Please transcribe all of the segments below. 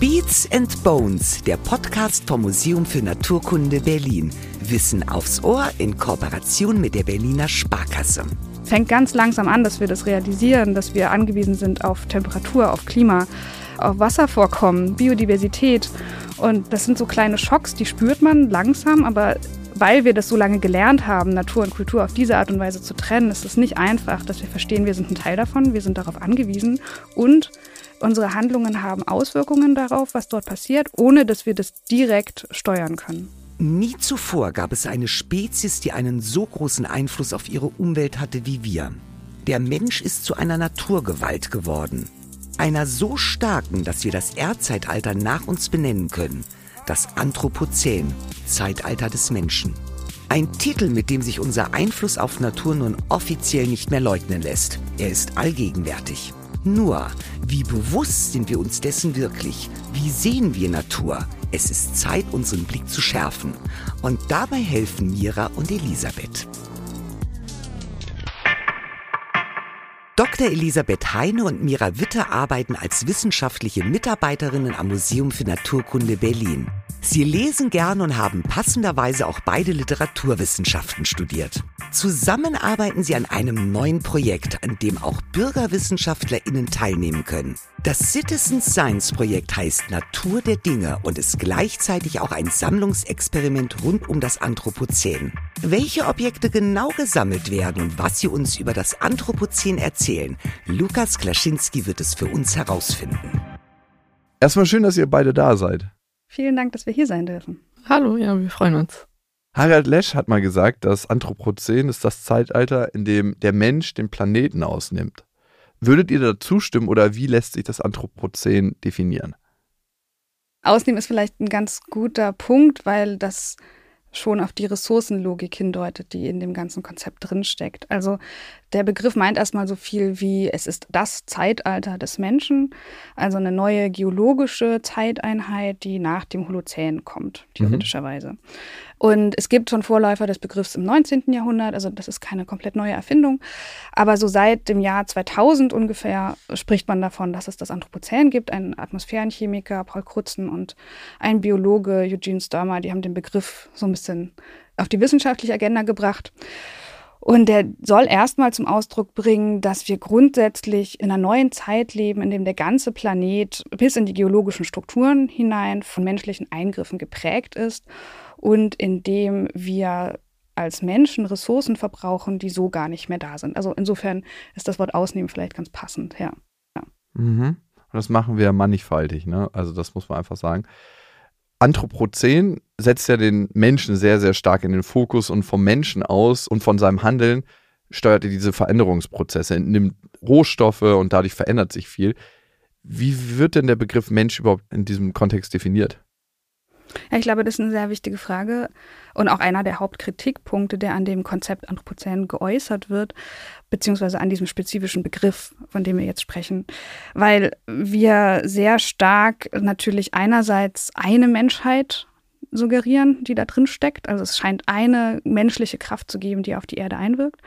Beats and Bones, der Podcast vom Museum für Naturkunde Berlin. Wissen aufs Ohr in Kooperation mit der Berliner Sparkasse. Fängt ganz langsam an, dass wir das realisieren, dass wir angewiesen sind auf Temperatur, auf Klima, auf Wasservorkommen, Biodiversität. Und das sind so kleine Schocks, die spürt man langsam, aber weil wir das so lange gelernt haben, Natur und Kultur auf diese Art und Weise zu trennen, ist es nicht einfach, dass wir verstehen, wir sind ein Teil davon, wir sind darauf angewiesen und unsere Handlungen haben Auswirkungen darauf, was dort passiert, ohne dass wir das direkt steuern können. Nie zuvor gab es eine Spezies, die einen so großen Einfluss auf ihre Umwelt hatte wie wir. Der Mensch ist zu einer Naturgewalt geworden. Einer so starken, dass wir das Erdzeitalter nach uns benennen können. Das Anthropozän, Zeitalter des Menschen. Ein Titel, mit dem sich unser Einfluss auf Natur nun offiziell nicht mehr leugnen lässt. Er ist allgegenwärtig. Nur, wie bewusst sind wir uns dessen wirklich? Wie sehen wir Natur? Es ist Zeit, unseren Blick zu schärfen. Und dabei helfen Mira und Elisabeth. Dr. Elisabeth Heine und Mira Witte arbeiten als wissenschaftliche Mitarbeiterinnen am Museum für Naturkunde Berlin. Sie lesen gern und haben passenderweise auch beide Literaturwissenschaften studiert. Zusammen arbeiten sie an einem neuen Projekt, an dem auch BürgerwissenschaftlerInnen teilnehmen können. Das Citizen Science Projekt heißt Natur der Dinge und ist gleichzeitig auch ein Sammlungsexperiment rund um das Anthropozän. Welche Objekte genau gesammelt werden und was sie uns über das Anthropozän erzählen, Lukas Klaschinski wird es für uns herausfinden. Erstmal schön, dass ihr beide da seid. Vielen Dank, dass wir hier sein dürfen. Hallo, ja, wir freuen uns. Harald Lesch hat mal gesagt, das Anthropozän ist das Zeitalter, in dem der Mensch den Planeten ausnimmt. Würdet ihr da zustimmen oder wie lässt sich das Anthropozän definieren? Ausnehmen ist vielleicht ein ganz guter Punkt, weil das schon auf die Ressourcenlogik hindeutet, die in dem ganzen Konzept drinsteckt. Also der Begriff meint erstmal so viel wie, es ist das Zeitalter des Menschen, also eine neue geologische Zeiteinheit, die nach dem Holozän kommt, theoretischerweise. Mhm. Und es gibt schon Vorläufer des Begriffs im 19. Jahrhundert, also das ist keine komplett neue Erfindung. Aber so seit dem Jahr 2000 ungefähr spricht man davon, dass es das Anthropozän gibt. Ein Atmosphärenchemiker, Paul Krutzen, und ein Biologe, Eugene Sturmer, die haben den Begriff so ein bisschen auf die wissenschaftliche Agenda gebracht. Und der soll erstmal zum Ausdruck bringen, dass wir grundsätzlich in einer neuen Zeit leben, in dem der ganze Planet bis in die geologischen Strukturen hinein von menschlichen Eingriffen geprägt ist und in dem wir als Menschen Ressourcen verbrauchen, die so gar nicht mehr da sind. Also insofern ist das Wort ausnehmen vielleicht ganz passend, ja. ja. Mhm. Und das machen wir mannigfaltig, ne? Also das muss man einfach sagen. Anthropozän setzt ja den Menschen sehr, sehr stark in den Fokus und vom Menschen aus und von seinem Handeln steuert er diese Veränderungsprozesse, nimmt Rohstoffe und dadurch verändert sich viel. Wie wird denn der Begriff Mensch überhaupt in diesem Kontext definiert? Ja, ich glaube, das ist eine sehr wichtige Frage und auch einer der Hauptkritikpunkte, der an dem Konzept Anthropozän geäußert wird, beziehungsweise an diesem spezifischen Begriff, von dem wir jetzt sprechen, weil wir sehr stark natürlich einerseits eine Menschheit suggerieren, die da drin steckt. Also es scheint eine menschliche Kraft zu geben, die auf die Erde einwirkt.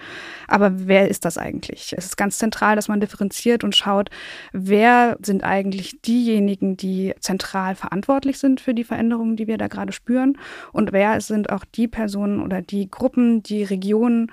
Aber wer ist das eigentlich? Es ist ganz zentral, dass man differenziert und schaut, wer sind eigentlich diejenigen, die zentral verantwortlich sind für die Veränderungen, die wir da gerade spüren und wer sind auch die Personen oder die Gruppen, die Regionen,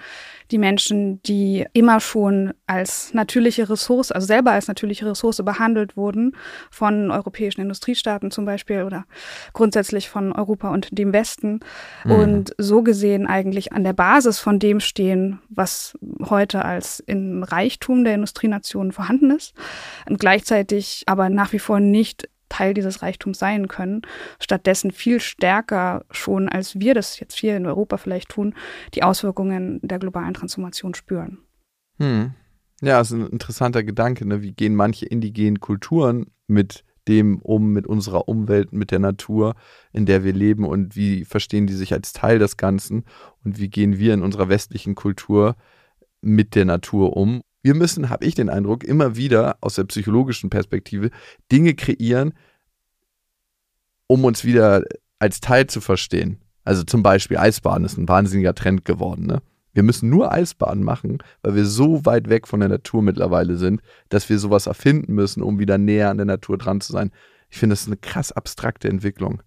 die Menschen, die immer schon als natürliche Ressource, also selber als natürliche Ressource behandelt wurden von europäischen Industriestaaten zum Beispiel oder grundsätzlich von Europa und dem Westen mhm. und so gesehen eigentlich an der Basis von dem stehen, was heute als in Reichtum der Industrienationen vorhanden ist und gleichzeitig aber nach wie vor nicht Teil dieses Reichtums sein können, stattdessen viel stärker schon, als wir das jetzt hier in Europa vielleicht tun, die Auswirkungen der globalen Transformation spüren. Hm. Ja, ist ein interessanter Gedanke. Ne? Wie gehen manche indigenen Kulturen mit dem um, mit unserer Umwelt, mit der Natur, in der wir leben und wie verstehen die sich als Teil des Ganzen und wie gehen wir in unserer westlichen Kultur mit der Natur um wir müssen, habe ich den Eindruck, immer wieder aus der psychologischen Perspektive Dinge kreieren, um uns wieder als Teil zu verstehen. Also zum Beispiel Eisbaden ist ein wahnsinniger Trend geworden. Ne? Wir müssen nur Eisbaden machen, weil wir so weit weg von der Natur mittlerweile sind, dass wir sowas erfinden müssen, um wieder näher an der Natur dran zu sein. Ich finde, das ist eine krass abstrakte Entwicklung.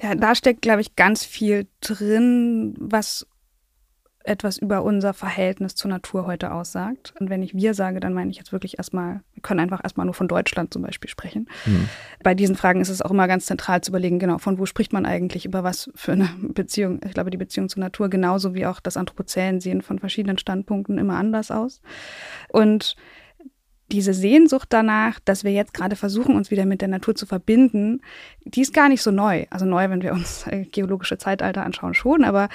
Ja, da steckt, glaube ich, ganz viel drin, was etwas über unser Verhältnis zur Natur heute aussagt. Und wenn ich wir sage, dann meine ich jetzt wirklich erstmal, wir können einfach erstmal nur von Deutschland zum Beispiel sprechen. Mhm. Bei diesen Fragen ist es auch immer ganz zentral zu überlegen, genau, von wo spricht man eigentlich, über was für eine Beziehung. Ich glaube, die Beziehung zur Natur genauso wie auch das Anthropozän sehen von verschiedenen Standpunkten immer anders aus. Und diese Sehnsucht danach, dass wir jetzt gerade versuchen, uns wieder mit der Natur zu verbinden, die ist gar nicht so neu. Also neu, wenn wir uns geologische Zeitalter anschauen, schon, aber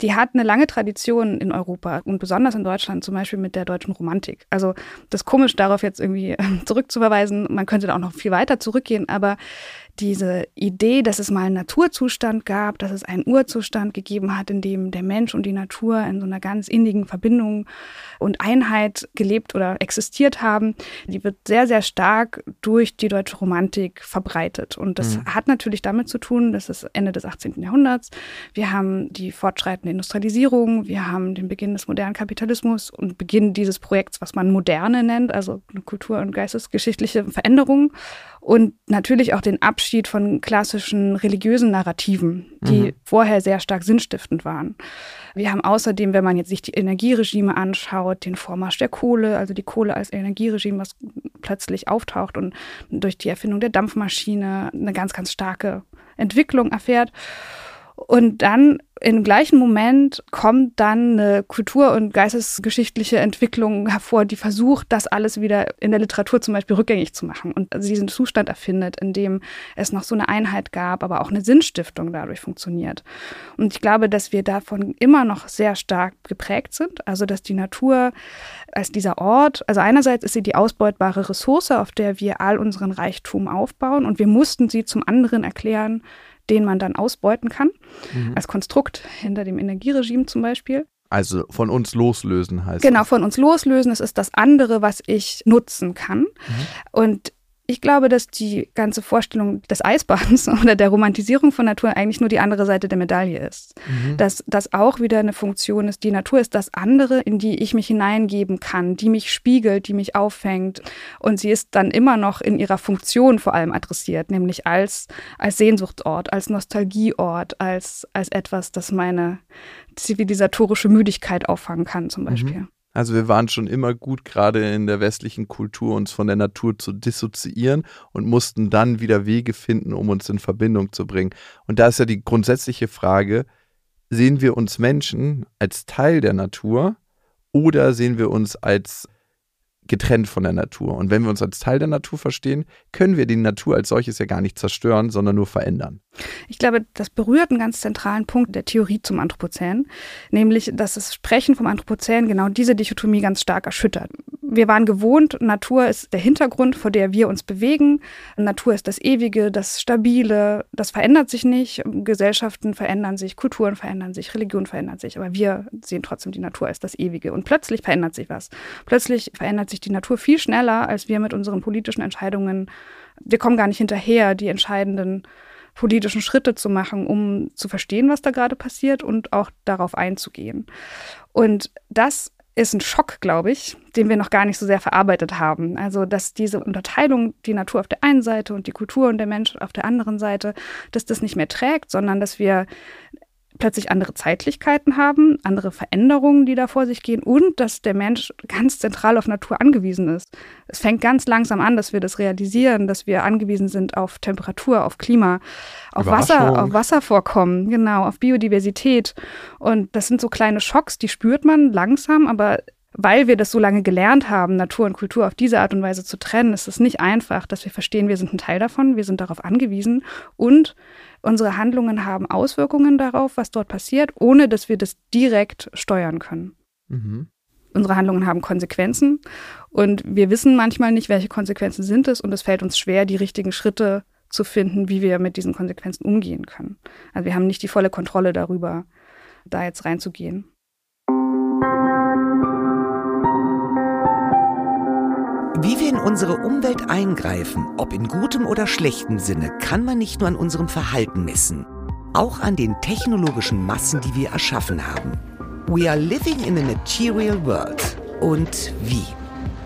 die hat eine lange Tradition in Europa und besonders in Deutschland, zum Beispiel mit der deutschen Romantik. Also das ist komisch, darauf jetzt irgendwie zurückzuverweisen. Man könnte da auch noch viel weiter zurückgehen, aber diese Idee, dass es mal einen Naturzustand gab, dass es einen Urzustand gegeben hat, in dem der Mensch und die Natur in so einer ganz innigen Verbindung und Einheit gelebt oder existiert haben, die wird sehr, sehr stark durch die deutsche Romantik verbreitet. Und das mhm. hat natürlich damit zu tun, das ist Ende des 18. Jahrhunderts. Wir haben die fortschreitende Industrialisierung, wir haben den Beginn des modernen Kapitalismus und Beginn dieses Projekts, was man Moderne nennt, also kultur- und geistesgeschichtliche Veränderungen und natürlich auch den Abschied von klassischen religiösen Narrativen, die mhm. vorher sehr stark sinnstiftend waren. Wir haben außerdem, wenn man jetzt sich die Energieregime anschaut, den Vormarsch der Kohle, also die Kohle als Energieregime, was plötzlich auftaucht und durch die Erfindung der Dampfmaschine eine ganz, ganz starke Entwicklung erfährt. Und dann im gleichen Moment kommt dann eine kultur- und geistesgeschichtliche Entwicklung hervor, die versucht, das alles wieder in der Literatur zum Beispiel rückgängig zu machen und diesen Zustand erfindet, in dem es noch so eine Einheit gab, aber auch eine Sinnstiftung dadurch funktioniert. Und ich glaube, dass wir davon immer noch sehr stark geprägt sind, also dass die Natur als dieser Ort, also einerseits ist sie die ausbeutbare Ressource, auf der wir all unseren Reichtum aufbauen und wir mussten sie zum anderen erklären, den man dann ausbeuten kann, mhm. als Konstrukt hinter dem Energieregime zum Beispiel. Also von uns loslösen heißt Genau, von uns loslösen. Es ist das andere, was ich nutzen kann. Mhm. Und ich glaube, dass die ganze Vorstellung des Eisbadens oder der Romantisierung von Natur eigentlich nur die andere Seite der Medaille ist. Mhm. Dass das auch wieder eine Funktion ist. Die Natur ist das andere, in die ich mich hineingeben kann, die mich spiegelt, die mich auffängt. Und sie ist dann immer noch in ihrer Funktion vor allem adressiert, nämlich als, als Sehnsuchtsort, als Nostalgieort, als, als etwas, das meine zivilisatorische Müdigkeit auffangen kann, zum mhm. Beispiel. Mhm. Also wir waren schon immer gut, gerade in der westlichen Kultur, uns von der Natur zu dissoziieren und mussten dann wieder Wege finden, um uns in Verbindung zu bringen. Und da ist ja die grundsätzliche Frage, sehen wir uns Menschen als Teil der Natur oder sehen wir uns als getrennt von der Natur. Und wenn wir uns als Teil der Natur verstehen, können wir die Natur als solches ja gar nicht zerstören, sondern nur verändern. Ich glaube, das berührt einen ganz zentralen Punkt der Theorie zum Anthropozän, nämlich, dass das Sprechen vom Anthropozän genau diese Dichotomie ganz stark erschüttert. Wir waren gewohnt, Natur ist der Hintergrund, vor der wir uns bewegen. Natur ist das Ewige, das Stabile, das verändert sich nicht. Gesellschaften verändern sich, Kulturen verändern sich, Religion verändert sich, aber wir sehen trotzdem die Natur als das Ewige. Und plötzlich verändert sich was. Plötzlich verändert sich die Natur viel schneller, als wir mit unseren politischen Entscheidungen. Wir kommen gar nicht hinterher, die entscheidenden politischen Schritte zu machen, um zu verstehen, was da gerade passiert und auch darauf einzugehen. Und das ist ein Schock, glaube ich, den wir noch gar nicht so sehr verarbeitet haben. Also, dass diese Unterteilung, die Natur auf der einen Seite und die Kultur und der Mensch auf der anderen Seite, dass das nicht mehr trägt, sondern dass wir plötzlich andere Zeitlichkeiten haben, andere Veränderungen, die da vor sich gehen und dass der Mensch ganz zentral auf Natur angewiesen ist. Es fängt ganz langsam an, dass wir das realisieren, dass wir angewiesen sind auf Temperatur, auf Klima, auf Wasser, auf Wasservorkommen, genau, auf Biodiversität. Und das sind so kleine Schocks, die spürt man langsam, aber weil wir das so lange gelernt haben, Natur und Kultur auf diese Art und Weise zu trennen, ist es nicht einfach, dass wir verstehen, wir sind ein Teil davon, wir sind darauf angewiesen und unsere Handlungen haben Auswirkungen darauf, was dort passiert, ohne dass wir das direkt steuern können. Mhm. Unsere Handlungen haben Konsequenzen und wir wissen manchmal nicht, welche Konsequenzen sind es und es fällt uns schwer, die richtigen Schritte zu finden, wie wir mit diesen Konsequenzen umgehen können. Also wir haben nicht die volle Kontrolle darüber, da jetzt reinzugehen. Wie wir in unsere Umwelt eingreifen, ob in gutem oder schlechtem Sinne, kann man nicht nur an unserem Verhalten messen, auch an den technologischen Massen, die wir erschaffen haben. We are living in a material world. Und wie?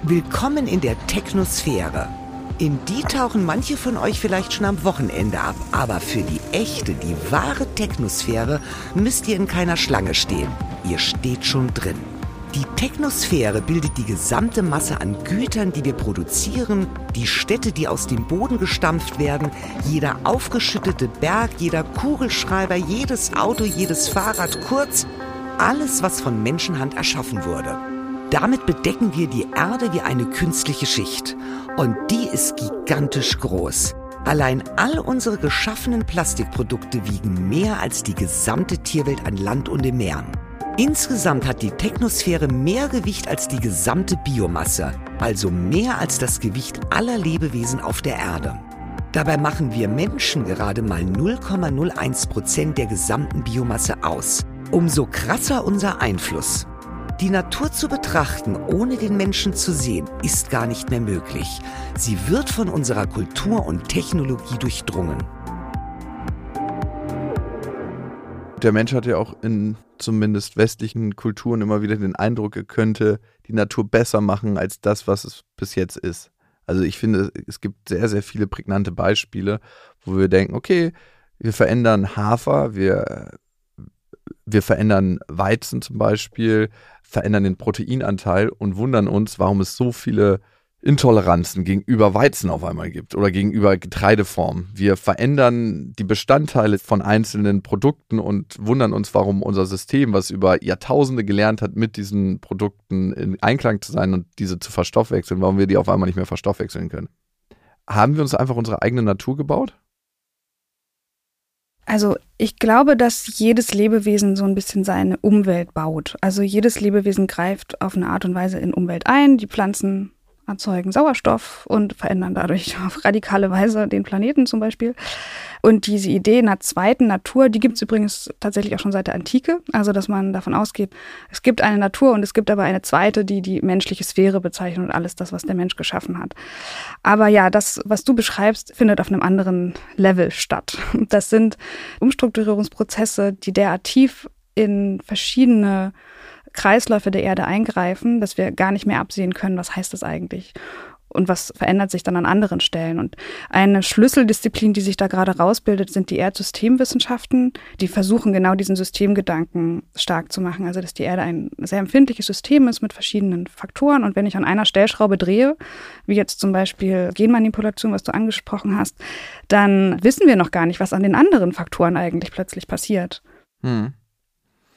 Willkommen in der Technosphäre. In die tauchen manche von euch vielleicht schon am Wochenende ab, aber für die echte, die wahre Technosphäre müsst ihr in keiner Schlange stehen. Ihr steht schon drin. Die Technosphäre bildet die gesamte Masse an Gütern, die wir produzieren, die Städte, die aus dem Boden gestampft werden, jeder aufgeschüttete Berg, jeder Kugelschreiber, jedes Auto, jedes Fahrrad, kurz alles, was von Menschenhand erschaffen wurde. Damit bedecken wir die Erde wie eine künstliche Schicht. Und die ist gigantisch groß. Allein all unsere geschaffenen Plastikprodukte wiegen mehr als die gesamte Tierwelt an Land und im Meeren. Insgesamt hat die Technosphäre mehr Gewicht als die gesamte Biomasse, also mehr als das Gewicht aller Lebewesen auf der Erde. Dabei machen wir Menschen gerade mal 0,01 Prozent der gesamten Biomasse aus. Umso krasser unser Einfluss. Die Natur zu betrachten, ohne den Menschen zu sehen, ist gar nicht mehr möglich. Sie wird von unserer Kultur und Technologie durchdrungen. Der Mensch hat ja auch in zumindest westlichen Kulturen immer wieder den Eindruck, er könnte die Natur besser machen als das, was es bis jetzt ist. Also ich finde, es gibt sehr, sehr viele prägnante Beispiele, wo wir denken, okay, wir verändern Hafer, wir, wir verändern Weizen zum Beispiel, verändern den Proteinanteil und wundern uns, warum es so viele Intoleranzen gegenüber Weizen auf einmal gibt oder gegenüber Getreideformen. Wir verändern die Bestandteile von einzelnen Produkten und wundern uns, warum unser System, was über Jahrtausende gelernt hat, mit diesen Produkten in Einklang zu sein und diese zu verstoffwechseln, warum wir die auf einmal nicht mehr verstoffwechseln können. Haben wir uns einfach unsere eigene Natur gebaut? Also ich glaube, dass jedes Lebewesen so ein bisschen seine Umwelt baut. Also jedes Lebewesen greift auf eine Art und Weise in Umwelt ein. Die Pflanzen erzeugen Sauerstoff und verändern dadurch auf radikale Weise den Planeten zum Beispiel. Und diese Idee einer zweiten Natur, die gibt es übrigens tatsächlich auch schon seit der Antike. Also, dass man davon ausgeht, es gibt eine Natur und es gibt aber eine zweite, die die menschliche Sphäre bezeichnet und alles das, was der Mensch geschaffen hat. Aber ja, das, was du beschreibst, findet auf einem anderen Level statt. Das sind Umstrukturierungsprozesse, die derart tief in verschiedene Kreisläufe der Erde eingreifen, dass wir gar nicht mehr absehen können, was heißt das eigentlich und was verändert sich dann an anderen Stellen. Und eine Schlüsseldisziplin, die sich da gerade rausbildet, sind die Erdsystemwissenschaften, die versuchen genau diesen Systemgedanken stark zu machen. Also dass die Erde ein sehr empfindliches System ist mit verschiedenen Faktoren. Und wenn ich an einer Stellschraube drehe, wie jetzt zum Beispiel Genmanipulation, was du angesprochen hast, dann wissen wir noch gar nicht, was an den anderen Faktoren eigentlich plötzlich passiert. Hm.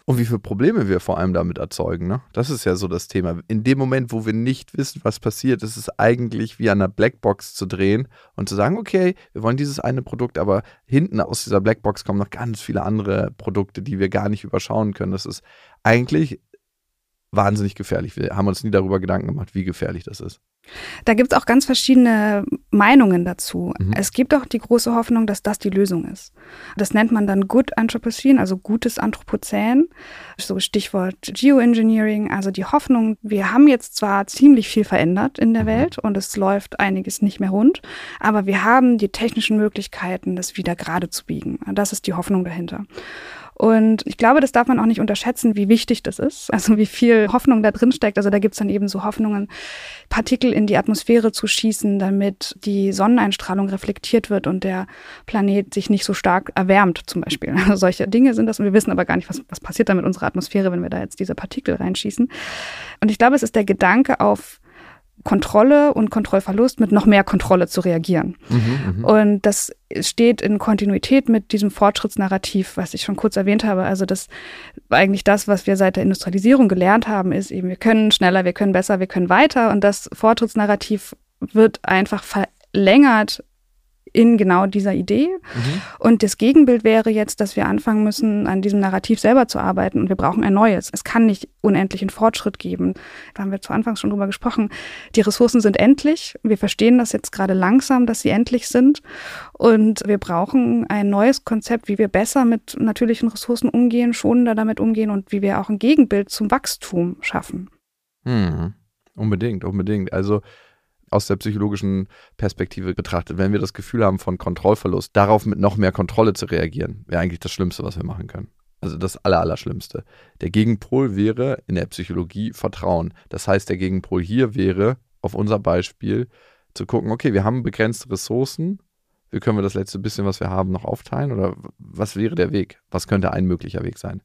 Und wie viele Probleme wir vor allem damit erzeugen. Ne? Das ist ja so das Thema. In dem Moment, wo wir nicht wissen, was passiert, ist es eigentlich wie an einer Blackbox zu drehen und zu sagen, okay, wir wollen dieses eine Produkt, aber hinten aus dieser Blackbox kommen noch ganz viele andere Produkte, die wir gar nicht überschauen können. Das ist eigentlich wahnsinnig gefährlich. Wir haben uns nie darüber Gedanken gemacht, wie gefährlich das ist. Da gibt es auch ganz verschiedene Meinungen dazu. Mhm. Es gibt auch die große Hoffnung, dass das die Lösung ist. Das nennt man dann Good Anthropocene, also gutes Anthropozän. So Stichwort Geoengineering, also die Hoffnung, wir haben jetzt zwar ziemlich viel verändert in der mhm. Welt und es läuft einiges nicht mehr rund, aber wir haben die technischen Möglichkeiten, das wieder gerade zu biegen. Das ist die Hoffnung dahinter. Und ich glaube, das darf man auch nicht unterschätzen, wie wichtig das ist. Also wie viel Hoffnung da drin steckt. Also da gibt es dann eben so Hoffnungen, Partikel in die Atmosphäre zu schießen, damit die Sonneneinstrahlung reflektiert wird und der Planet sich nicht so stark erwärmt, zum Beispiel. Also solche Dinge sind das und wir wissen aber gar nicht, was, was passiert da mit unserer Atmosphäre, wenn wir da jetzt diese Partikel reinschießen. Und ich glaube, es ist der Gedanke auf Kontrolle und Kontrollverlust mit noch mehr Kontrolle zu reagieren. Mhm, mh. Und das steht in Kontinuität mit diesem Fortschrittsnarrativ, was ich schon kurz erwähnt habe. Also das eigentlich das, was wir seit der Industrialisierung gelernt haben, ist eben, wir können schneller, wir können besser, wir können weiter. Und das Fortschrittsnarrativ wird einfach verlängert in genau dieser Idee. Mhm. Und das Gegenbild wäre jetzt, dass wir anfangen müssen, an diesem Narrativ selber zu arbeiten und wir brauchen ein neues. Es kann nicht unendlichen Fortschritt geben. Da haben wir zu Anfang schon drüber gesprochen. Die Ressourcen sind endlich. Wir verstehen das jetzt gerade langsam, dass sie endlich sind. Und wir brauchen ein neues Konzept, wie wir besser mit natürlichen Ressourcen umgehen, schonender damit umgehen und wie wir auch ein Gegenbild zum Wachstum schaffen. Hm. Unbedingt, unbedingt. Also aus der psychologischen Perspektive betrachtet, wenn wir das Gefühl haben von Kontrollverlust, darauf mit noch mehr Kontrolle zu reagieren, wäre eigentlich das Schlimmste, was wir machen können. Also das Allerallerschlimmste. Der Gegenpol wäre in der Psychologie Vertrauen. Das heißt, der Gegenpol hier wäre, auf unser Beispiel, zu gucken, okay, wir haben begrenzte Ressourcen, wie können wir das letzte bisschen, was wir haben, noch aufteilen? Oder was wäre der Weg? Was könnte ein möglicher Weg sein?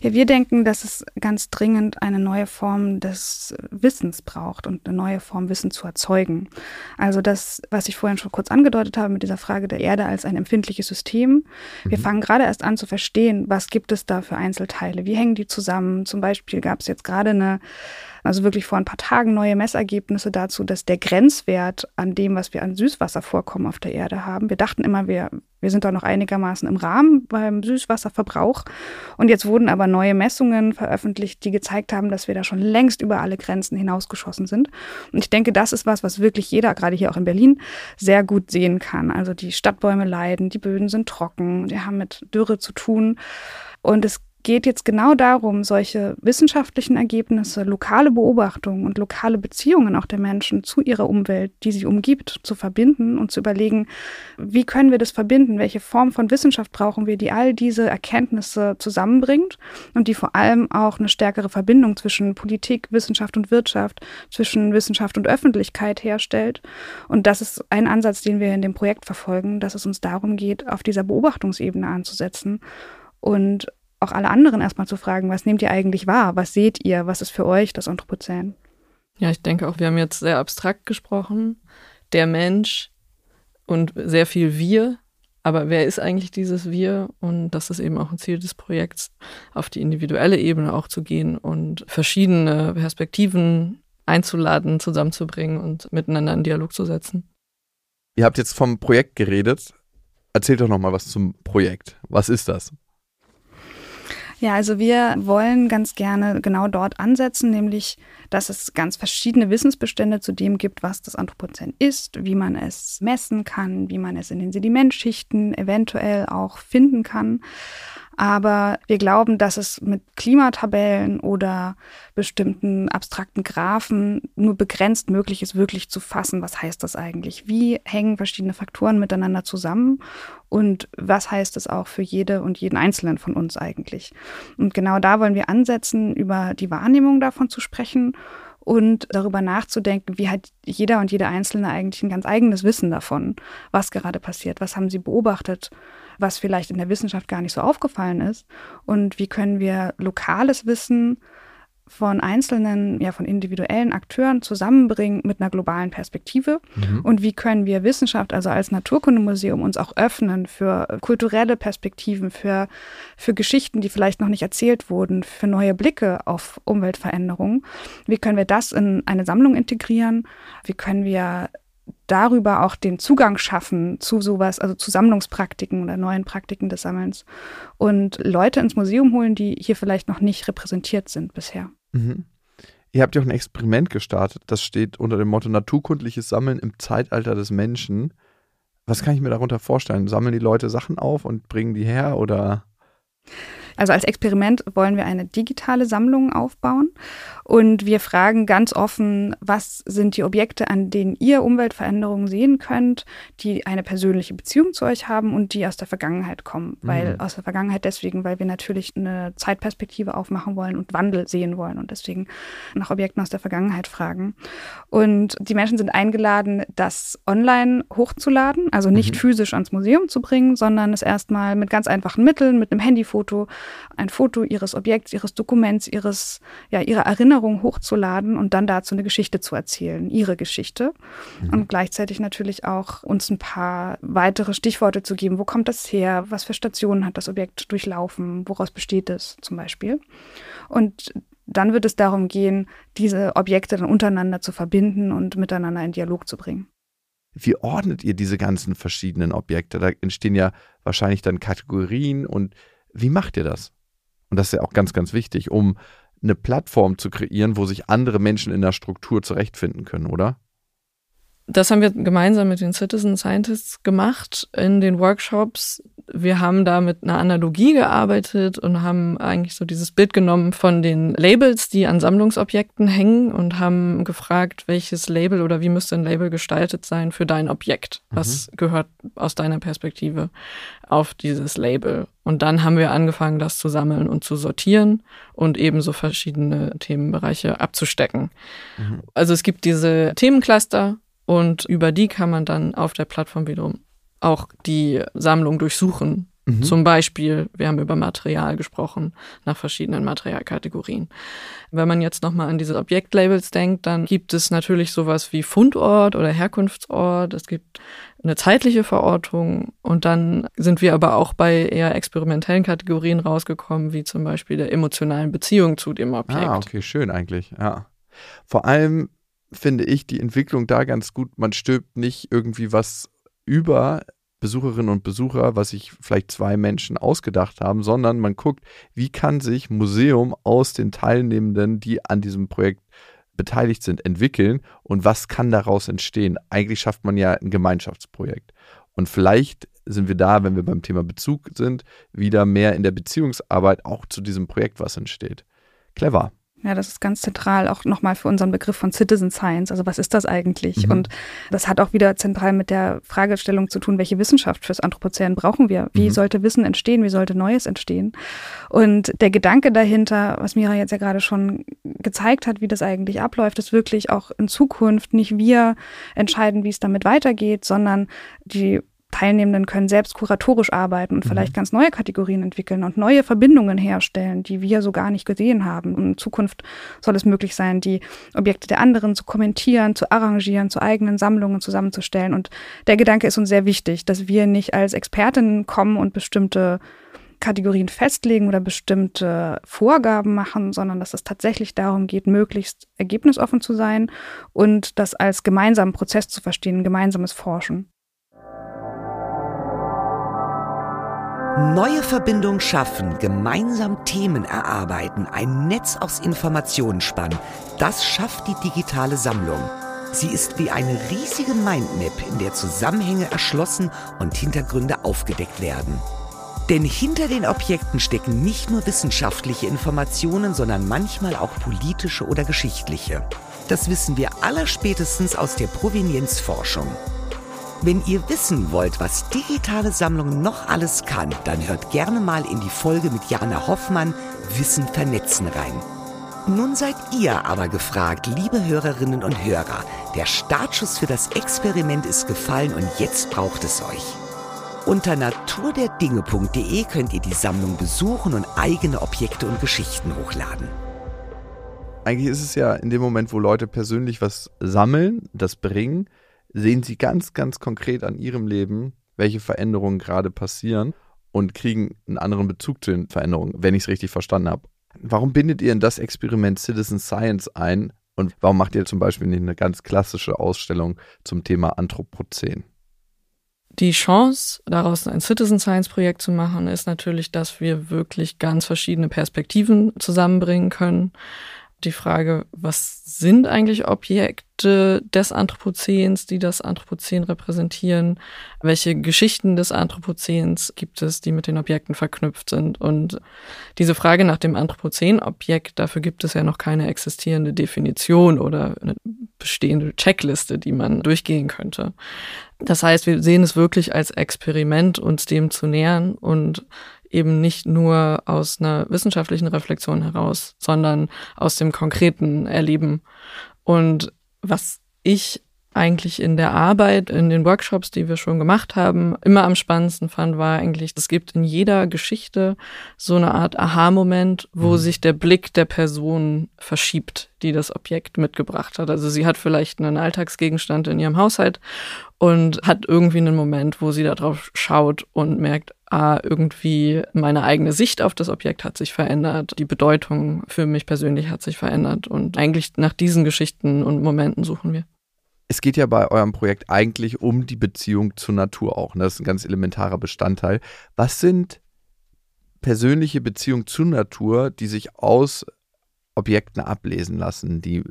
Ja, wir denken, dass es ganz dringend eine neue Form des Wissens braucht und eine neue Form Wissen zu erzeugen. Also das, was ich vorhin schon kurz angedeutet habe mit dieser Frage der Erde als ein empfindliches System. Wir mhm. fangen gerade erst an zu verstehen, was gibt es da für Einzelteile, wie hängen die zusammen. Zum Beispiel gab es jetzt gerade eine also wirklich vor ein paar Tagen neue Messergebnisse dazu, dass der Grenzwert an dem, was wir an Süßwasservorkommen auf der Erde haben, wir dachten immer, wir, wir sind da noch einigermaßen im Rahmen beim Süßwasserverbrauch. Und jetzt wurden aber neue Messungen veröffentlicht, die gezeigt haben, dass wir da schon längst über alle Grenzen hinausgeschossen sind. Und ich denke, das ist was, was wirklich jeder, gerade hier auch in Berlin, sehr gut sehen kann. Also die Stadtbäume leiden, die Böden sind trocken, wir haben mit Dürre zu tun. Und es geht jetzt genau darum, solche wissenschaftlichen Ergebnisse, lokale Beobachtungen und lokale Beziehungen auch der Menschen zu ihrer Umwelt, die sie umgibt, zu verbinden und zu überlegen, wie können wir das verbinden? Welche Form von Wissenschaft brauchen wir, die all diese Erkenntnisse zusammenbringt und die vor allem auch eine stärkere Verbindung zwischen Politik, Wissenschaft und Wirtschaft, zwischen Wissenschaft und Öffentlichkeit herstellt. Und das ist ein Ansatz, den wir in dem Projekt verfolgen, dass es uns darum geht, auf dieser Beobachtungsebene anzusetzen und auch alle anderen erstmal zu fragen, was nehmt ihr eigentlich wahr? Was seht ihr? Was ist für euch das Anthropozän? Ja, ich denke auch, wir haben jetzt sehr abstrakt gesprochen. Der Mensch und sehr viel wir. Aber wer ist eigentlich dieses Wir? Und das ist eben auch ein Ziel des Projekts, auf die individuelle Ebene auch zu gehen und verschiedene Perspektiven einzuladen, zusammenzubringen und miteinander in Dialog zu setzen. Ihr habt jetzt vom Projekt geredet. Erzählt doch noch mal was zum Projekt. Was ist das? Ja, also wir wollen ganz gerne genau dort ansetzen, nämlich, dass es ganz verschiedene Wissensbestände zu dem gibt, was das Anthropozän ist, wie man es messen kann, wie man es in den Sedimentschichten eventuell auch finden kann. Aber wir glauben, dass es mit Klimatabellen oder bestimmten abstrakten Graphen nur begrenzt möglich ist, wirklich zu fassen, was heißt das eigentlich? Wie hängen verschiedene Faktoren miteinander zusammen? Und was heißt es auch für jede und jeden Einzelnen von uns eigentlich? Und genau da wollen wir ansetzen, über die Wahrnehmung davon zu sprechen und darüber nachzudenken, wie hat jeder und jede Einzelne eigentlich ein ganz eigenes Wissen davon, was gerade passiert, was haben sie beobachtet, was vielleicht in der Wissenschaft gar nicht so aufgefallen ist und wie können wir lokales Wissen von einzelnen, ja, von individuellen Akteuren zusammenbringen mit einer globalen Perspektive? Mhm. Und wie können wir Wissenschaft, also als Naturkundemuseum, uns auch öffnen für kulturelle Perspektiven, für, für Geschichten, die vielleicht noch nicht erzählt wurden, für neue Blicke auf Umweltveränderungen? Wie können wir das in eine Sammlung integrieren? Wie können wir darüber auch den Zugang schaffen zu sowas, also zu Sammlungspraktiken oder neuen Praktiken des Sammelns und Leute ins Museum holen, die hier vielleicht noch nicht repräsentiert sind bisher. Mhm. Ihr habt ja auch ein Experiment gestartet, das steht unter dem Motto Naturkundliches Sammeln im Zeitalter des Menschen. Was kann ich mir darunter vorstellen? Sammeln die Leute Sachen auf und bringen die her oder? Also als Experiment wollen wir eine digitale Sammlung aufbauen und wir fragen ganz offen, was sind die Objekte, an denen ihr Umweltveränderungen sehen könnt, die eine persönliche Beziehung zu euch haben und die aus der Vergangenheit kommen. Mhm. Weil aus der Vergangenheit deswegen, weil wir natürlich eine Zeitperspektive aufmachen wollen und Wandel sehen wollen und deswegen nach Objekten aus der Vergangenheit fragen. Und die Menschen sind eingeladen, das online hochzuladen, also nicht mhm. physisch ans Museum zu bringen, sondern es erstmal mit ganz einfachen Mitteln, mit einem Handyfoto ein Foto ihres Objekts, ihres Dokuments, ihres, ja, ihrer Erinnerung hochzuladen und dann dazu eine Geschichte zu erzählen, ihre Geschichte. Mhm. Und gleichzeitig natürlich auch uns ein paar weitere Stichworte zu geben. Wo kommt das her? Was für Stationen hat das Objekt durchlaufen? Woraus besteht es zum Beispiel? Und dann wird es darum gehen, diese Objekte dann untereinander zu verbinden und miteinander in Dialog zu bringen. Wie ordnet ihr diese ganzen verschiedenen Objekte? Da entstehen ja wahrscheinlich dann Kategorien und wie macht ihr das? Und das ist ja auch ganz, ganz wichtig, um eine Plattform zu kreieren, wo sich andere Menschen in der Struktur zurechtfinden können, oder? Das haben wir gemeinsam mit den Citizen Scientists gemacht in den Workshops. Wir haben da mit einer Analogie gearbeitet und haben eigentlich so dieses Bild genommen von den Labels, die an Sammlungsobjekten hängen und haben gefragt, welches Label oder wie müsste ein Label gestaltet sein für dein Objekt? Was mhm. gehört aus deiner Perspektive auf dieses Label? Und dann haben wir angefangen, das zu sammeln und zu sortieren und ebenso verschiedene Themenbereiche abzustecken. Mhm. Also es gibt diese Themencluster, Und über die kann man dann auf der Plattform wiederum auch die Sammlung durchsuchen Mhm. Zum Beispiel, wir haben über Material gesprochen, nach verschiedenen Materialkategorien. Wenn man jetzt nochmal an diese Objektlabels denkt, dann gibt es natürlich sowas wie Fundort oder Herkunftsort. Es gibt eine zeitliche Verortung und dann sind wir aber auch bei eher experimentellen Kategorien rausgekommen, wie zum Beispiel der emotionalen Beziehung zu dem Objekt. Ah, okay, schön eigentlich, ja. Vor allem finde ich die Entwicklung da ganz gut. Man stülpt nicht irgendwie was über Besucherinnen und Besucher, was sich vielleicht zwei Menschen ausgedacht haben, sondern man guckt, wie kann sich Museum aus den Teilnehmenden, die an diesem Projekt beteiligt sind, entwickeln und was kann daraus entstehen. Eigentlich schafft man ja ein Gemeinschaftsprojekt. Und vielleicht sind wir da, wenn wir beim Thema Bezug sind, wieder mehr in der Beziehungsarbeit auch zu diesem Projekt, was entsteht. Clever. Ja, das ist ganz zentral auch nochmal für unseren Begriff von Citizen Science. Also was ist das eigentlich? Mhm. Und das hat auch wieder zentral mit der Fragestellung zu tun, welche Wissenschaft fürs Anthropozän brauchen wir? Wie mhm. sollte Wissen entstehen? Wie sollte Neues entstehen? Und der Gedanke dahinter, was Mira jetzt ja gerade schon gezeigt hat, wie das eigentlich abläuft, ist wirklich auch in Zukunft nicht wir entscheiden, wie es damit weitergeht, sondern die Teilnehmenden können selbst kuratorisch arbeiten und mhm. vielleicht ganz neue Kategorien entwickeln und neue Verbindungen herstellen, die wir so gar nicht gesehen haben. Und in Zukunft soll es möglich sein, die Objekte der anderen zu kommentieren, zu arrangieren, zu eigenen Sammlungen zusammenzustellen. Und der Gedanke ist uns sehr wichtig, dass wir nicht als Expertinnen kommen und bestimmte Kategorien festlegen oder bestimmte Vorgaben machen, sondern dass es tatsächlich darum geht, möglichst ergebnisoffen zu sein und das als gemeinsamen Prozess zu verstehen, gemeinsames Forschen. Neue Verbindungen schaffen, gemeinsam Themen erarbeiten, ein Netz aus Informationen spannen. Das schafft die digitale Sammlung. Sie ist wie eine riesige Mindmap, in der Zusammenhänge erschlossen und Hintergründe aufgedeckt werden. Denn hinter den Objekten stecken nicht nur wissenschaftliche Informationen, sondern manchmal auch politische oder geschichtliche. Das wissen wir allerspätestens aus der Provenienzforschung. Wenn ihr wissen wollt, was digitale Sammlung noch alles kann, dann hört gerne mal in die Folge mit Jana Hoffmann Wissen vernetzen rein. Nun seid ihr aber gefragt, liebe Hörerinnen und Hörer. Der Startschuss für das Experiment ist gefallen und jetzt braucht es euch. Unter naturderdinge.de könnt ihr die Sammlung besuchen und eigene Objekte und Geschichten hochladen. Eigentlich ist es ja in dem Moment, wo Leute persönlich was sammeln, das bringen, sehen sie ganz, ganz konkret an ihrem Leben, welche Veränderungen gerade passieren und kriegen einen anderen Bezug zu den Veränderungen, wenn ich es richtig verstanden habe. Warum bindet ihr in das Experiment Citizen Science ein und warum macht ihr zum Beispiel nicht eine ganz klassische Ausstellung zum Thema Anthropozän? Die Chance, daraus ein Citizen Science Projekt zu machen, ist natürlich, dass wir wirklich ganz verschiedene Perspektiven zusammenbringen können die Frage, was sind eigentlich Objekte des Anthropozäns, die das Anthropozän repräsentieren? Welche Geschichten des Anthropozäns gibt es, die mit den Objekten verknüpft sind? Und diese Frage nach dem Anthropozän-Objekt, dafür gibt es ja noch keine existierende Definition oder eine bestehende Checkliste, die man durchgehen könnte. Das heißt, wir sehen es wirklich als Experiment, uns dem zu nähern und eben nicht nur aus einer wissenschaftlichen Reflexion heraus, sondern aus dem konkreten Erleben. Und was ich eigentlich in der Arbeit, in den Workshops, die wir schon gemacht haben, immer am spannendsten fand, war eigentlich, es gibt in jeder Geschichte so eine Art Aha-Moment, wo mhm. sich der Blick der Person verschiebt, die das Objekt mitgebracht hat. Also sie hat vielleicht einen Alltagsgegenstand in ihrem Haushalt und hat irgendwie einen Moment, wo sie darauf schaut und merkt, ah, irgendwie meine eigene Sicht auf das Objekt hat sich verändert, die Bedeutung für mich persönlich hat sich verändert und eigentlich nach diesen Geschichten und Momenten suchen wir es geht ja bei eurem Projekt eigentlich um die Beziehung zur Natur auch. Ne? Das ist ein ganz elementarer Bestandteil. Was sind persönliche Beziehungen zur Natur, die sich aus Objekten ablesen lassen, die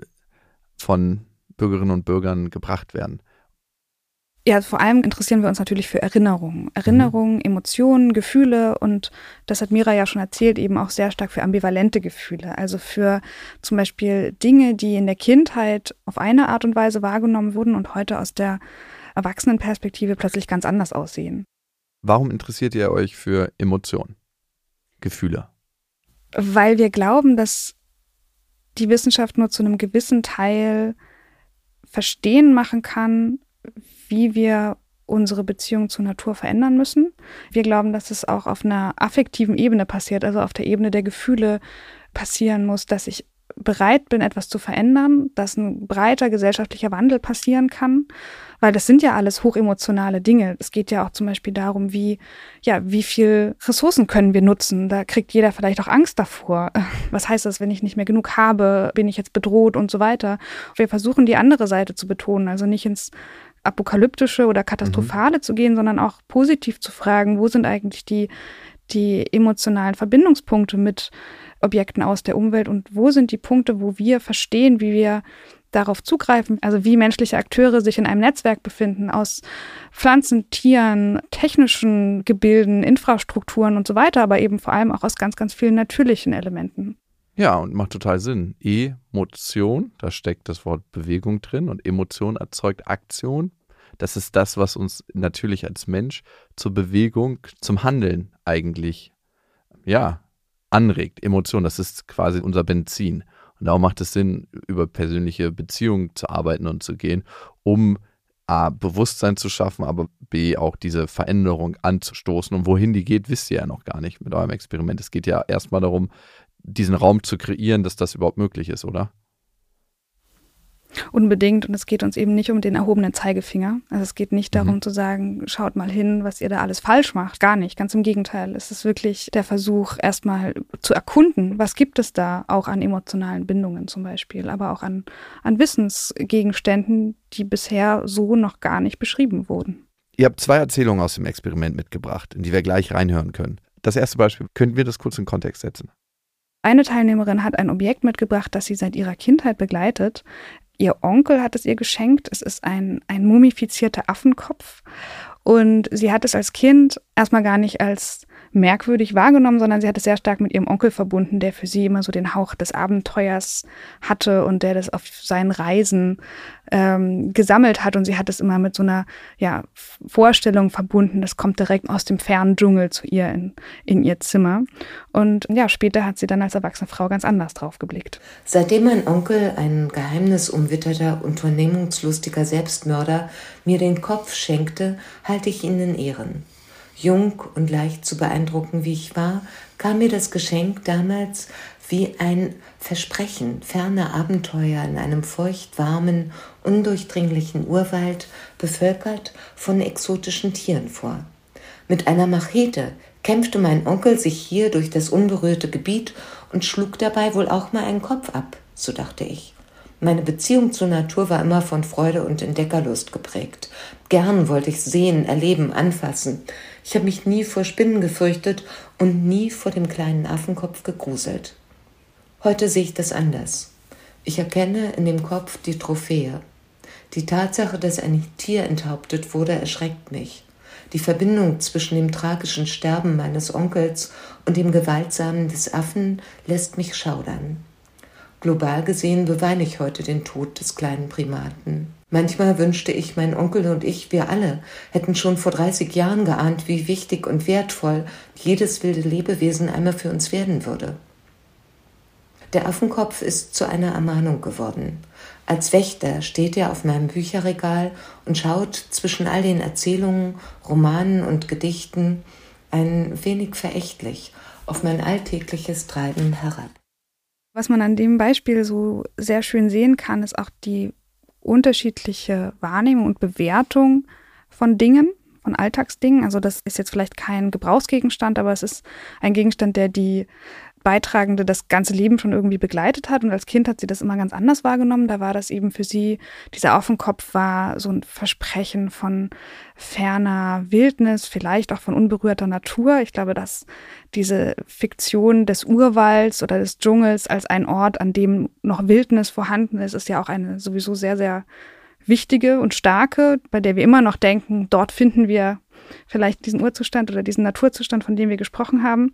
von Bürgerinnen und Bürgern gebracht werden? Ja, vor allem interessieren wir uns natürlich für Erinnerungen. Erinnerungen, mhm. Emotionen, Gefühle und das hat Mira ja schon erzählt, eben auch sehr stark für ambivalente Gefühle. Also für zum Beispiel Dinge, die in der Kindheit auf eine Art und Weise wahrgenommen wurden und heute aus der Erwachsenenperspektive plötzlich ganz anders aussehen. Warum interessiert ihr euch für Emotionen, Gefühle? Weil wir glauben, dass die Wissenschaft nur zu einem gewissen Teil verstehen machen kann, wie wir unsere Beziehung zur Natur verändern müssen. Wir glauben, dass es auch auf einer affektiven Ebene passiert, also auf der Ebene der Gefühle passieren muss, dass ich bereit bin, etwas zu verändern, dass ein breiter gesellschaftlicher Wandel passieren kann, weil das sind ja alles hochemotionale Dinge. Es geht ja auch zum Beispiel darum, wie, ja, wie viel Ressourcen können wir nutzen. Da kriegt jeder vielleicht auch Angst davor. Was heißt das, wenn ich nicht mehr genug habe? Bin ich jetzt bedroht und so weiter? Wir versuchen die andere Seite zu betonen, also nicht ins apokalyptische oder katastrophale mhm. zu gehen, sondern auch positiv zu fragen, wo sind eigentlich die, die emotionalen Verbindungspunkte mit Objekten aus der Umwelt und wo sind die Punkte, wo wir verstehen, wie wir darauf zugreifen, also wie menschliche Akteure sich in einem Netzwerk befinden aus Pflanzen, Tieren, technischen Gebilden, Infrastrukturen und so weiter, aber eben vor allem auch aus ganz, ganz vielen natürlichen Elementen. Ja, und macht total Sinn. Emotion, da steckt das Wort Bewegung drin und Emotion erzeugt Aktion. Das ist das, was uns natürlich als Mensch zur Bewegung, zum Handeln eigentlich, ja, anregt. Emotion, das ist quasi unser Benzin. Und darum macht es Sinn, über persönliche Beziehungen zu arbeiten und zu gehen, um A, Bewusstsein zu schaffen, aber B, auch diese Veränderung anzustoßen. Und wohin die geht, wisst ihr ja noch gar nicht mit eurem Experiment. Es geht ja erstmal darum, diesen Raum zu kreieren, dass das überhaupt möglich ist, oder? Unbedingt. Und es geht uns eben nicht um den erhobenen Zeigefinger. Also es geht nicht darum mhm. zu sagen, schaut mal hin, was ihr da alles falsch macht. Gar nicht. Ganz im Gegenteil. Es ist wirklich der Versuch, erstmal zu erkunden, was gibt es da auch an emotionalen Bindungen zum Beispiel, aber auch an, an Wissensgegenständen, die bisher so noch gar nicht beschrieben wurden. Ihr habt zwei Erzählungen aus dem Experiment mitgebracht, in die wir gleich reinhören können. Das erste Beispiel, könnten wir das kurz in Kontext setzen? Eine Teilnehmerin hat ein Objekt mitgebracht, das sie seit ihrer Kindheit begleitet. Ihr Onkel hat es ihr geschenkt. Es ist ein, ein mumifizierter Affenkopf. Und sie hat es als Kind erstmal gar nicht als merkwürdig wahrgenommen, sondern sie hat es sehr stark mit ihrem Onkel verbunden, der für sie immer so den Hauch des Abenteuers hatte und der das auf seinen Reisen ähm, gesammelt hat. Und sie hat es immer mit so einer ja, Vorstellung verbunden, das kommt direkt aus dem fernen Dschungel zu ihr in, in ihr Zimmer. Und ja, später hat sie dann als erwachsene Frau ganz anders drauf geblickt. Seitdem mein Onkel, ein geheimnisumwitterter, unternehmungslustiger Selbstmörder, mir den Kopf schenkte, halte ich ihn in Ehren. Jung und leicht zu beeindrucken wie ich war, kam mir das Geschenk damals wie ein Versprechen ferner Abenteuer in einem feuchtwarmen, undurchdringlichen Urwald, bevölkert von exotischen Tieren vor. Mit einer Machete kämpfte mein Onkel sich hier durch das unberührte Gebiet und schlug dabei wohl auch mal einen Kopf ab, so dachte ich. Meine Beziehung zur Natur war immer von Freude und Entdeckerlust geprägt. Gern wollte ich sehen, erleben, anfassen. Ich habe mich nie vor Spinnen gefürchtet und nie vor dem kleinen Affenkopf gegruselt. Heute sehe ich das anders. Ich erkenne in dem Kopf die Trophäe. Die Tatsache, dass ein Tier enthauptet wurde, erschreckt mich. Die Verbindung zwischen dem tragischen Sterben meines Onkels und dem Gewaltsamen des Affen lässt mich schaudern. Global gesehen beweine ich heute den Tod des kleinen Primaten. Manchmal wünschte ich, mein Onkel und ich, wir alle, hätten schon vor 30 Jahren geahnt, wie wichtig und wertvoll jedes wilde Lebewesen einmal für uns werden würde. Der Affenkopf ist zu einer Ermahnung geworden. Als Wächter steht er auf meinem Bücherregal und schaut zwischen all den Erzählungen, Romanen und Gedichten ein wenig verächtlich auf mein alltägliches Treiben herab. Was man an dem Beispiel so sehr schön sehen kann, ist auch die unterschiedliche Wahrnehmung und Bewertung von Dingen, von Alltagsdingen. Also das ist jetzt vielleicht kein Gebrauchsgegenstand, aber es ist ein Gegenstand, der die Beitragende das ganze Leben schon irgendwie begleitet hat. Und als Kind hat sie das immer ganz anders wahrgenommen. Da war das eben für sie, dieser Affenkopf war so ein Versprechen von ferner Wildnis, vielleicht auch von unberührter Natur. Ich glaube, dass diese Fiktion des Urwalds oder des Dschungels als ein Ort, an dem noch Wildnis vorhanden ist, ist ja auch eine sowieso sehr, sehr wichtige und starke, bei der wir immer noch denken, dort finden wir vielleicht diesen Urzustand oder diesen Naturzustand, von dem wir gesprochen haben.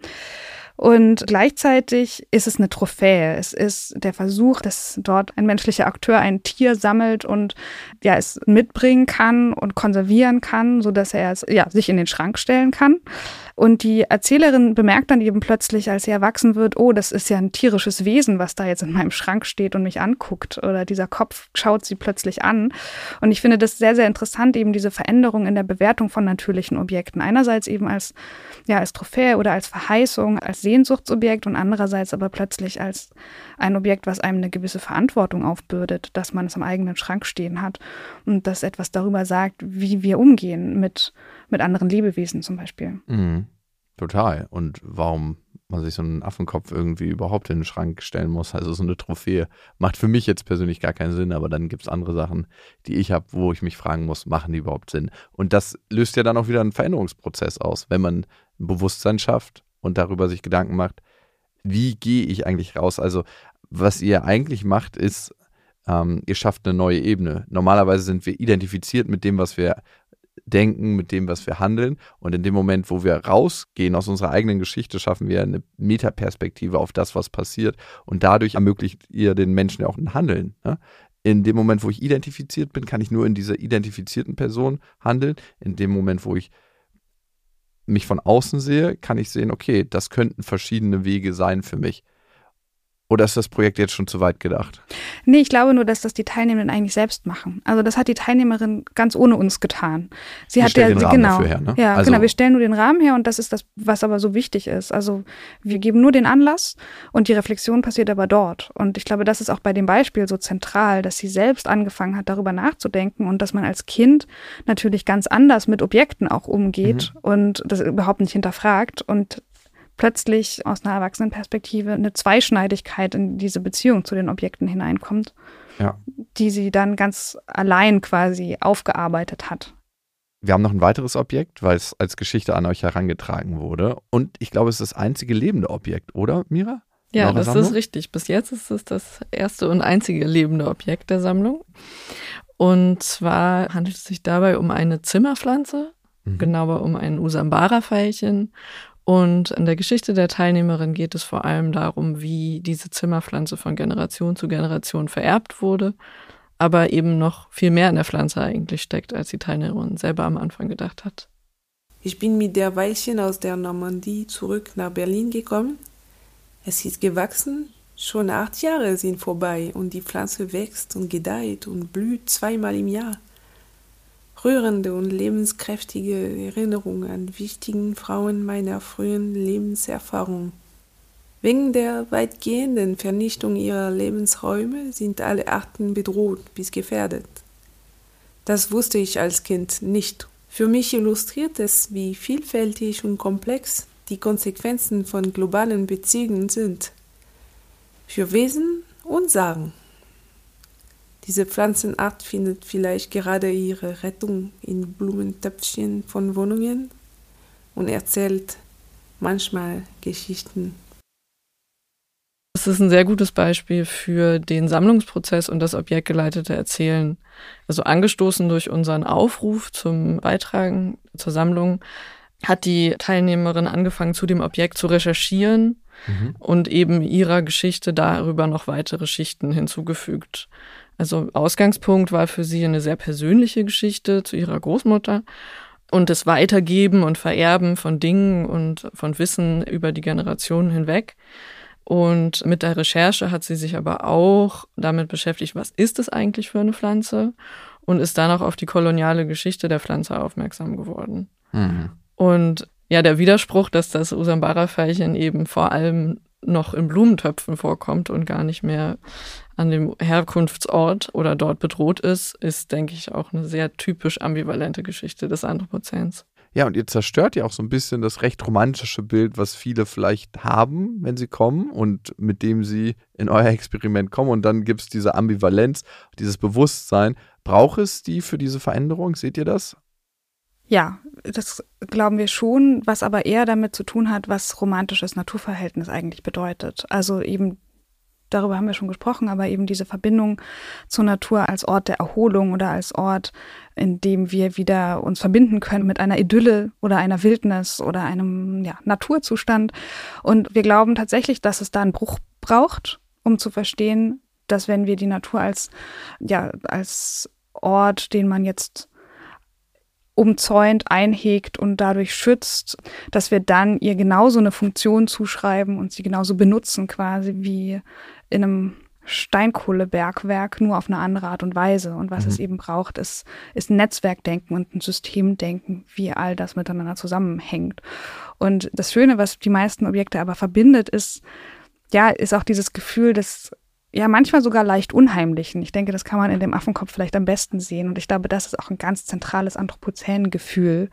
Und gleichzeitig ist es eine Trophäe. Es ist der Versuch, dass dort ein menschlicher Akteur ein Tier sammelt und ja, es mitbringen kann und konservieren kann, so dass er es ja, sich in den Schrank stellen kann. Und die Erzählerin bemerkt dann eben plötzlich, als sie erwachsen wird, oh, das ist ja ein tierisches Wesen, was da jetzt in meinem Schrank steht und mich anguckt. Oder dieser Kopf schaut sie plötzlich an. Und ich finde das sehr, sehr interessant, eben diese Veränderung in der Bewertung von natürlichen Objekten. Einerseits eben als, ja, als Trophäe oder als Verheißung, als Sehnsuchtsobjekt und andererseits aber plötzlich als ein Objekt, was einem eine gewisse Verantwortung aufbürdet, dass man es am eigenen Schrank stehen hat und das etwas darüber sagt, wie wir umgehen mit, mit anderen Lebewesen zum Beispiel. Mhm. Total. Und warum man sich so einen Affenkopf irgendwie überhaupt in den Schrank stellen muss, also so eine Trophäe, macht für mich jetzt persönlich gar keinen Sinn, aber dann gibt es andere Sachen, die ich habe, wo ich mich fragen muss, machen die überhaupt Sinn? Und das löst ja dann auch wieder einen Veränderungsprozess aus, wenn man ein Bewusstsein schafft und darüber sich Gedanken macht, wie gehe ich eigentlich raus? Also was ihr eigentlich macht, ist, ähm, ihr schafft eine neue Ebene. Normalerweise sind wir identifiziert mit dem, was wir denken, mit dem, was wir handeln. Und in dem Moment, wo wir rausgehen aus unserer eigenen Geschichte, schaffen wir eine Metaperspektive auf das, was passiert. Und dadurch ermöglicht ihr den Menschen ja auch ein Handeln. Ne? In dem Moment, wo ich identifiziert bin, kann ich nur in dieser identifizierten Person handeln. In dem Moment, wo ich mich von außen sehe, kann ich sehen, okay, das könnten verschiedene Wege sein für mich. Oder ist das Projekt jetzt schon zu weit gedacht? Nee, ich glaube nur, dass das die Teilnehmenden eigentlich selbst machen. Also das hat die Teilnehmerin ganz ohne uns getan. Sie Wir hat stellen ja, den Rahmen genau, dafür her, ne? ja, Also- genau. Wir stellen nur den Rahmen her und das ist das, was aber so wichtig ist. Also wir geben nur den Anlass und die Reflexion passiert aber dort. Und ich glaube, das ist auch bei dem Beispiel so zentral, dass sie selbst angefangen hat, darüber nachzudenken und dass man als Kind natürlich ganz anders mit Objekten auch umgeht Mhm. und das überhaupt nicht hinterfragt und plötzlich aus einer Erwachsenenperspektive eine Zweischneidigkeit in diese Beziehung zu den Objekten hineinkommt, Ja. die sie dann ganz allein quasi aufgearbeitet hat. Wir haben noch ein weiteres Objekt, weil es als Geschichte an euch herangetragen wurde. Und ich glaube, es ist das einzige lebende Objekt, oder, Mira? Ja, Eure das Sammlung? ist richtig. Bis jetzt ist es das erste und einzige lebende Objekt der Sammlung. Und zwar handelt es sich dabei um eine Zimmerpflanze, Mhm. genauer um ein Usambara-Veilchen. Und in der Geschichte der Teilnehmerin geht es vor allem darum, wie diese Zimmerpflanze von Generation zu Generation vererbt wurde, aber eben noch viel mehr in der Pflanze eigentlich steckt, als die Teilnehmerin selber am Anfang gedacht hat. Ich bin mit der Weilchen aus der Normandie zurück nach Berlin gekommen. Es ist gewachsen, schon acht Jahre sind vorbei und die Pflanze wächst und gedeiht und blüht zweimal im Jahr. Rührende und lebenskräftige Erinnerungen an wichtigen Frauen meiner frühen Lebenserfahrung. Wegen der weitgehenden Vernichtung ihrer Lebensräume sind alle Arten bedroht bis gefährdet. Das wusste ich als Kind nicht. Für mich illustriert es, wie vielfältig und komplex die Konsequenzen von globalen Beziehungen sind. Für Wesen und Sagen. Diese Pflanzenart findet vielleicht gerade ihre Rettung in Blumentöpfchen von Wohnungen und erzählt manchmal Geschichten. Das ist ein sehr gutes Beispiel für den Sammlungsprozess und das objektgeleitete Erzählen. Also angestoßen durch unseren Aufruf zum Beitragen zur Sammlung hat die Teilnehmerin angefangen, zu dem Objekt zu recherchieren Mhm. und eben ihrer Geschichte darüber noch weitere Schichten hinzugefügt. Also Ausgangspunkt war für sie eine sehr persönliche Geschichte zu ihrer Großmutter und das Weitergeben und Vererben von Dingen und von Wissen über die Generationen hinweg. Und mit der Recherche hat sie sich aber auch damit beschäftigt, was ist es eigentlich für eine Pflanze und ist dann auch auf die koloniale Geschichte der Pflanze aufmerksam geworden. Mhm. Und ja, der Widerspruch, dass das Usambara-Veilchen eben vor allem noch in Blumentöpfen vorkommt und gar nicht mehr an dem Herkunftsort oder dort bedroht ist, ist, denke ich, auch eine sehr typisch ambivalente Geschichte des Anthropozäns. Ja, und ihr zerstört ja auch so ein bisschen das recht romantische Bild, was viele vielleicht haben, wenn sie kommen und mit dem sie in euer Experiment kommen. Und dann gibt es diese Ambivalenz, dieses Bewusstsein. Braucht es die für diese Veränderung? Seht ihr das? Ja, das glauben wir schon, was aber eher damit zu tun hat, was romantisches Naturverhältnis eigentlich bedeutet. Also eben, darüber haben wir schon gesprochen, aber eben diese Verbindung zur Natur als Ort der Erholung oder als Ort, in dem wir wieder uns verbinden können mit einer Idylle oder einer Wildnis oder einem ja, Naturzustand. Und wir glauben tatsächlich, dass es da einen Bruch braucht, um zu verstehen, dass wenn wir die Natur als, ja, als Ort, den man jetzt umzäunt, einhegt und dadurch schützt, dass wir dann ihr genauso eine Funktion zuschreiben und sie genauso benutzen quasi wie in einem Steinkohlebergwerk, nur auf eine andere Art und Weise. Und was mhm. es eben braucht, ist, ist ein Netzwerkdenken und ein Systemdenken, wie all das miteinander zusammenhängt. Und das Schöne, was die meisten Objekte aber verbindet, ist, ja, ist auch dieses Gefühl des ja manchmal sogar leicht unheimlichen. Ich denke, das kann man in dem Affenkopf vielleicht am besten sehen. Und ich glaube, das ist auch ein ganz zentrales Anthropozän-Gefühl,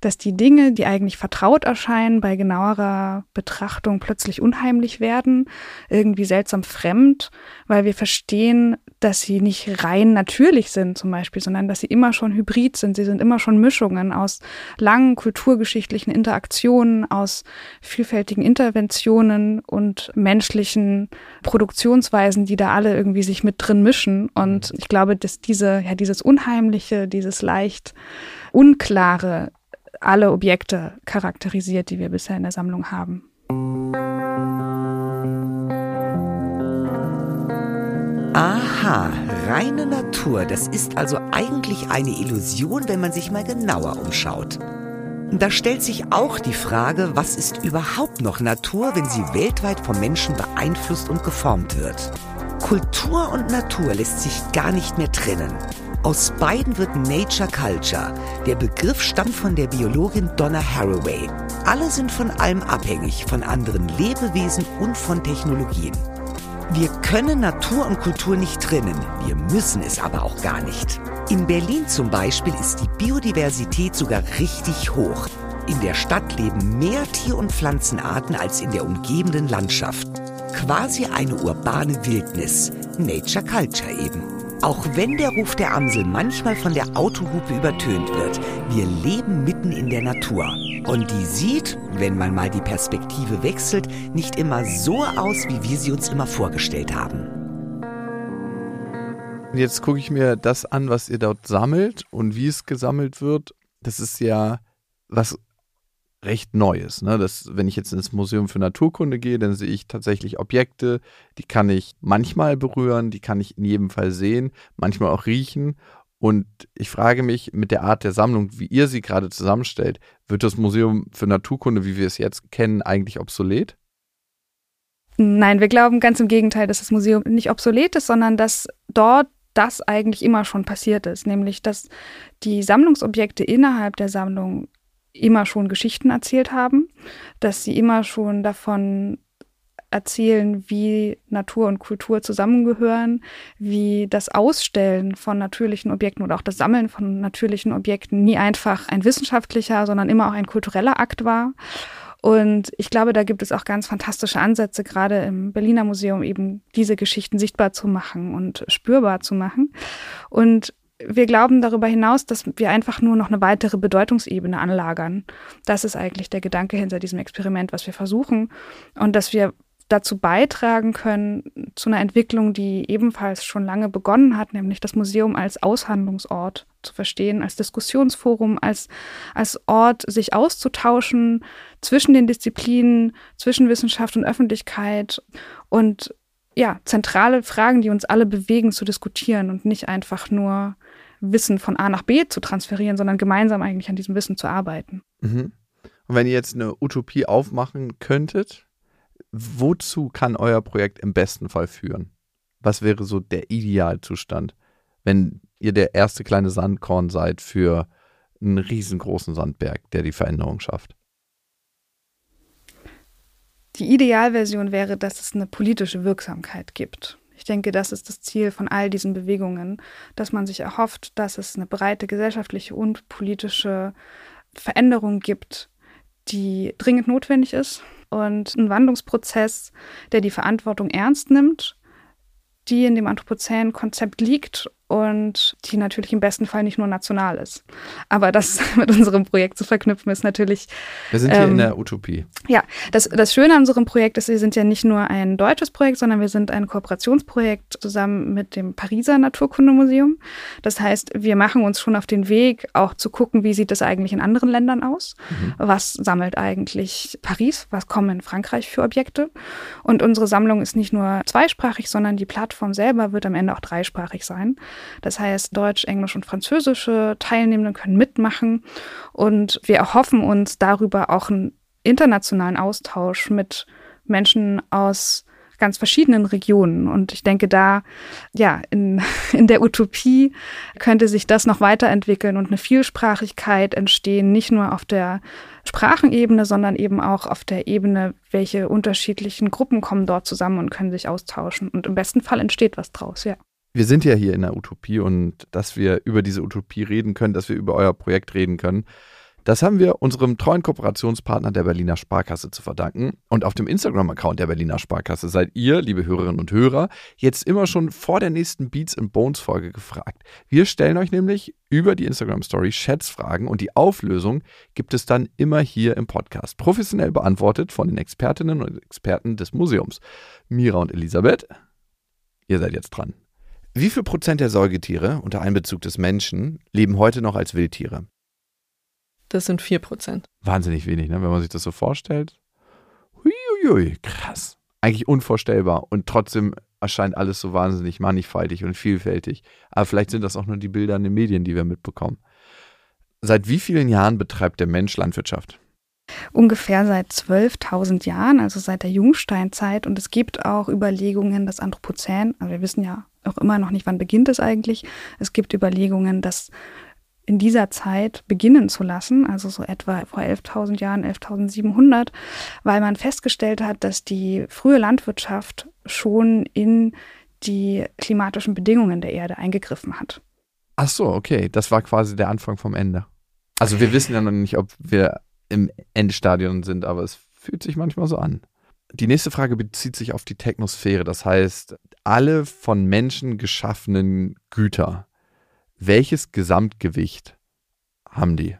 dass die Dinge, die eigentlich vertraut erscheinen, bei genauerer Betrachtung plötzlich unheimlich werden, irgendwie seltsam fremd, weil wir verstehen, dass sie nicht rein natürlich sind zum Beispiel, sondern dass sie immer schon hybrid sind. Sie sind immer schon Mischungen aus langen kulturgeschichtlichen Interaktionen, aus vielfältigen Interventionen und menschlichen Produktionsweisen, die da alle irgendwie sich mit drin mischen. Und ich glaube, dass diese, ja, dieses Unheimliche, dieses leicht Unklare alle Objekte charakterisiert, die wir bisher in der Sammlung haben. Aha, reine Natur, das ist also eigentlich eine Illusion, wenn man sich mal genauer umschaut. Da stellt sich auch die Frage, was ist überhaupt noch Natur, wenn sie weltweit vom Menschen beeinflusst und geformt wird? Kultur und Natur lässt sich gar nicht mehr trennen. Aus beiden wird Nature Culture. Der Begriff stammt von der Biologin Donna Haraway. Alle sind von allem abhängig, von anderen Lebewesen und von Technologien. Wir können Natur und Kultur nicht trennen, wir müssen es aber auch gar nicht. In Berlin zum Beispiel ist die Biodiversität sogar richtig hoch. In der Stadt leben mehr Tier- und Pflanzenarten als in der umgebenden Landschaft. Quasi eine urbane Wildnis. Nature Culture eben. Auch wenn der Ruf der Amsel manchmal von der Autohupe übertönt wird, wir leben mitten in der Natur. Und die sieht, wenn man mal die Perspektive wechselt, nicht immer so aus, wie wir sie uns immer vorgestellt haben. Jetzt gucke ich mir das an, was ihr dort sammelt und wie es gesammelt wird. Das ist ja was recht Neues. Ne? Das, wenn ich jetzt ins Museum für Naturkunde gehe, dann sehe ich tatsächlich Objekte, die kann ich manchmal berühren, die kann ich in jedem Fall sehen, manchmal auch riechen. Und ich frage mich, mit der Art der Sammlung, wie ihr sie gerade zusammenstellt, wird das Museum für Naturkunde, wie wir es jetzt kennen, eigentlich obsolet? Nein, wir glauben ganz im Gegenteil, dass das Museum nicht obsolet ist, sondern dass dort das eigentlich immer schon passiert ist, nämlich dass die Sammlungsobjekte innerhalb der Sammlung immer schon Geschichten erzählt haben, dass sie immer schon davon erzählen, wie Natur und Kultur zusammengehören, wie das Ausstellen von natürlichen Objekten oder auch das Sammeln von natürlichen Objekten nie einfach ein wissenschaftlicher, sondern immer auch ein kultureller Akt war. Und ich glaube, da gibt es auch ganz fantastische Ansätze, gerade im Berliner Museum eben diese Geschichten sichtbar zu machen und spürbar zu machen. Und wir glauben darüber hinaus, dass wir einfach nur noch eine weitere Bedeutungsebene anlagern. Das ist eigentlich der Gedanke hinter diesem Experiment, was wir versuchen. Und dass wir dazu beitragen können, zu einer Entwicklung, die ebenfalls schon lange begonnen hat, nämlich das Museum als Aushandlungsort zu verstehen, als Diskussionsforum, als, als Ort, sich auszutauschen zwischen den Disziplinen, zwischen Wissenschaft und Öffentlichkeit und ja, zentrale Fragen, die uns alle bewegen, zu diskutieren und nicht einfach nur Wissen von A nach B zu transferieren, sondern gemeinsam eigentlich an diesem Wissen zu arbeiten. Mhm. Und wenn ihr jetzt eine Utopie aufmachen könntet, wozu kann euer Projekt im besten Fall führen? Was wäre so der Idealzustand, wenn ihr der erste kleine Sandkorn seid für einen riesengroßen Sandberg, der die Veränderung schafft? Die Idealversion wäre, dass es eine politische Wirksamkeit gibt. Denke, das ist das Ziel von all diesen Bewegungen, dass man sich erhofft, dass es eine breite gesellschaftliche und politische Veränderung gibt, die dringend notwendig ist und ein Wandlungsprozess, der die Verantwortung ernst nimmt, die in dem Anthropozän-Konzept liegt und die natürlich im besten Fall nicht nur national ist. Aber das mit unserem Projekt zu verknüpfen ist natürlich. Wir sind hier ähm, in der Utopie. Ja, das, das Schöne an unserem Projekt ist, wir sind ja nicht nur ein deutsches Projekt, sondern wir sind ein Kooperationsprojekt zusammen mit dem Pariser Naturkundemuseum. Das heißt, wir machen uns schon auf den Weg, auch zu gucken, wie sieht es eigentlich in anderen Ländern aus? Mhm. Was sammelt eigentlich Paris? Was kommen in Frankreich für Objekte? Und unsere Sammlung ist nicht nur zweisprachig, sondern die Plattform selber wird am Ende auch dreisprachig sein. Das heißt, Deutsch, Englisch und französische Teilnehmenden können mitmachen. Und wir erhoffen uns darüber auch einen internationalen Austausch mit Menschen aus ganz verschiedenen Regionen. Und ich denke, da, ja, in, in der Utopie könnte sich das noch weiterentwickeln und eine Vielsprachigkeit entstehen, nicht nur auf der Sprachenebene, sondern eben auch auf der Ebene, welche unterschiedlichen Gruppen kommen dort zusammen und können sich austauschen. Und im besten Fall entsteht was draus, ja. Wir sind ja hier in der Utopie und dass wir über diese Utopie reden können, dass wir über euer Projekt reden können, das haben wir unserem treuen Kooperationspartner der Berliner Sparkasse zu verdanken. Und auf dem Instagram-Account der Berliner Sparkasse seid ihr, liebe Hörerinnen und Hörer, jetzt immer schon vor der nächsten Beats and Bones Folge gefragt. Wir stellen euch nämlich über die Instagram-Story Schätzfragen und die Auflösung gibt es dann immer hier im Podcast. Professionell beantwortet von den Expertinnen und Experten des Museums. Mira und Elisabeth, ihr seid jetzt dran. Wie viel Prozent der Säugetiere unter Einbezug des Menschen leben heute noch als Wildtiere? Das sind 4 Prozent. Wahnsinnig wenig, ne? wenn man sich das so vorstellt. Huiuiui, krass. Eigentlich unvorstellbar und trotzdem erscheint alles so wahnsinnig mannigfaltig und vielfältig. Aber vielleicht sind das auch nur die Bilder in den Medien, die wir mitbekommen. Seit wie vielen Jahren betreibt der Mensch Landwirtschaft? Ungefähr seit 12.000 Jahren, also seit der Jungsteinzeit. Und es gibt auch Überlegungen, das Anthropozän, also wir wissen ja auch immer noch nicht, wann beginnt es eigentlich. Es gibt Überlegungen, dass in dieser Zeit beginnen zu lassen, also so etwa vor 11.000 Jahren, 11.700, weil man festgestellt hat, dass die frühe Landwirtschaft schon in die klimatischen Bedingungen der Erde eingegriffen hat. Ach so, okay, das war quasi der Anfang vom Ende. Also wir wissen ja noch nicht, ob wir im Endstadion sind, aber es fühlt sich manchmal so an. Die nächste Frage bezieht sich auf die Technosphäre, das heißt, alle von Menschen geschaffenen Güter welches Gesamtgewicht haben die?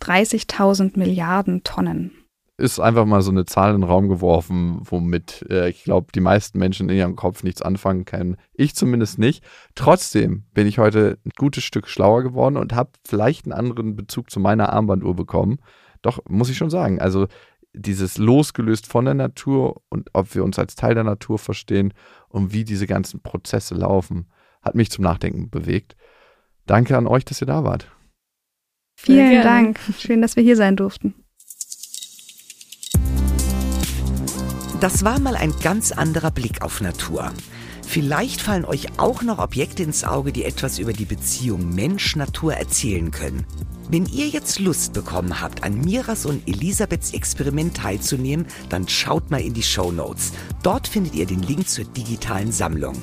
30.000 Milliarden Tonnen. Ist einfach mal so eine Zahl in den Raum geworfen, womit äh, ich glaube, die meisten Menschen in ihrem Kopf nichts anfangen können. Ich zumindest nicht. Trotzdem bin ich heute ein gutes Stück schlauer geworden und habe vielleicht einen anderen Bezug zu meiner Armbanduhr bekommen. Doch, muss ich schon sagen, also dieses losgelöst von der Natur und ob wir uns als Teil der Natur verstehen und wie diese ganzen Prozesse laufen hat mich zum Nachdenken bewegt. Danke an euch, dass ihr da wart. Vielen Dank. Schön, dass wir hier sein durften. Das war mal ein ganz anderer Blick auf Natur. Vielleicht fallen euch auch noch Objekte ins Auge, die etwas über die Beziehung Mensch-Natur erzählen können. Wenn ihr jetzt Lust bekommen habt, an Miras und Elisabeths Experiment teilzunehmen, dann schaut mal in die Show Notes. Dort findet ihr den Link zur digitalen Sammlung.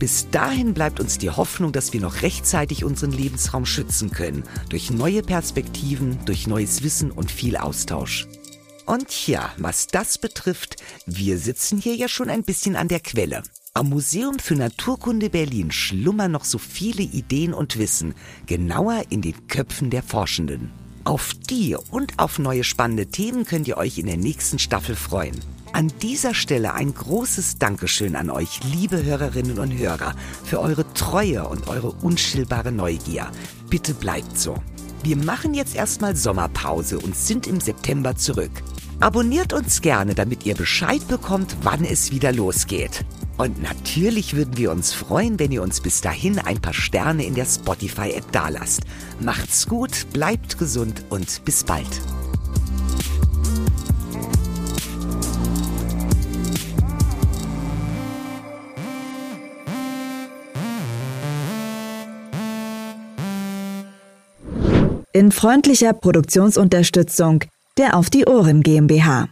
Bis dahin bleibt uns die Hoffnung, dass wir noch rechtzeitig unseren Lebensraum schützen können. Durch neue Perspektiven, durch neues Wissen und viel Austausch. Und ja, was das betrifft, wir sitzen hier ja schon ein bisschen an der Quelle. Am Museum für Naturkunde Berlin schlummern noch so viele Ideen und Wissen, genauer in den Köpfen der Forschenden. Auf die und auf neue spannende Themen könnt ihr euch in der nächsten Staffel freuen. An dieser Stelle ein großes Dankeschön an euch, liebe Hörerinnen und Hörer, für eure Treue und eure unschillbare Neugier. Bitte bleibt so. Wir machen jetzt erstmal Sommerpause und sind im September zurück. Abonniert uns gerne, damit ihr Bescheid bekommt, wann es wieder losgeht. Und natürlich würden wir uns freuen, wenn ihr uns bis dahin ein paar Sterne in der Spotify-App dalasst. Macht's gut, bleibt gesund und bis bald. in freundlicher Produktionsunterstützung der Auf die Ohren GmbH.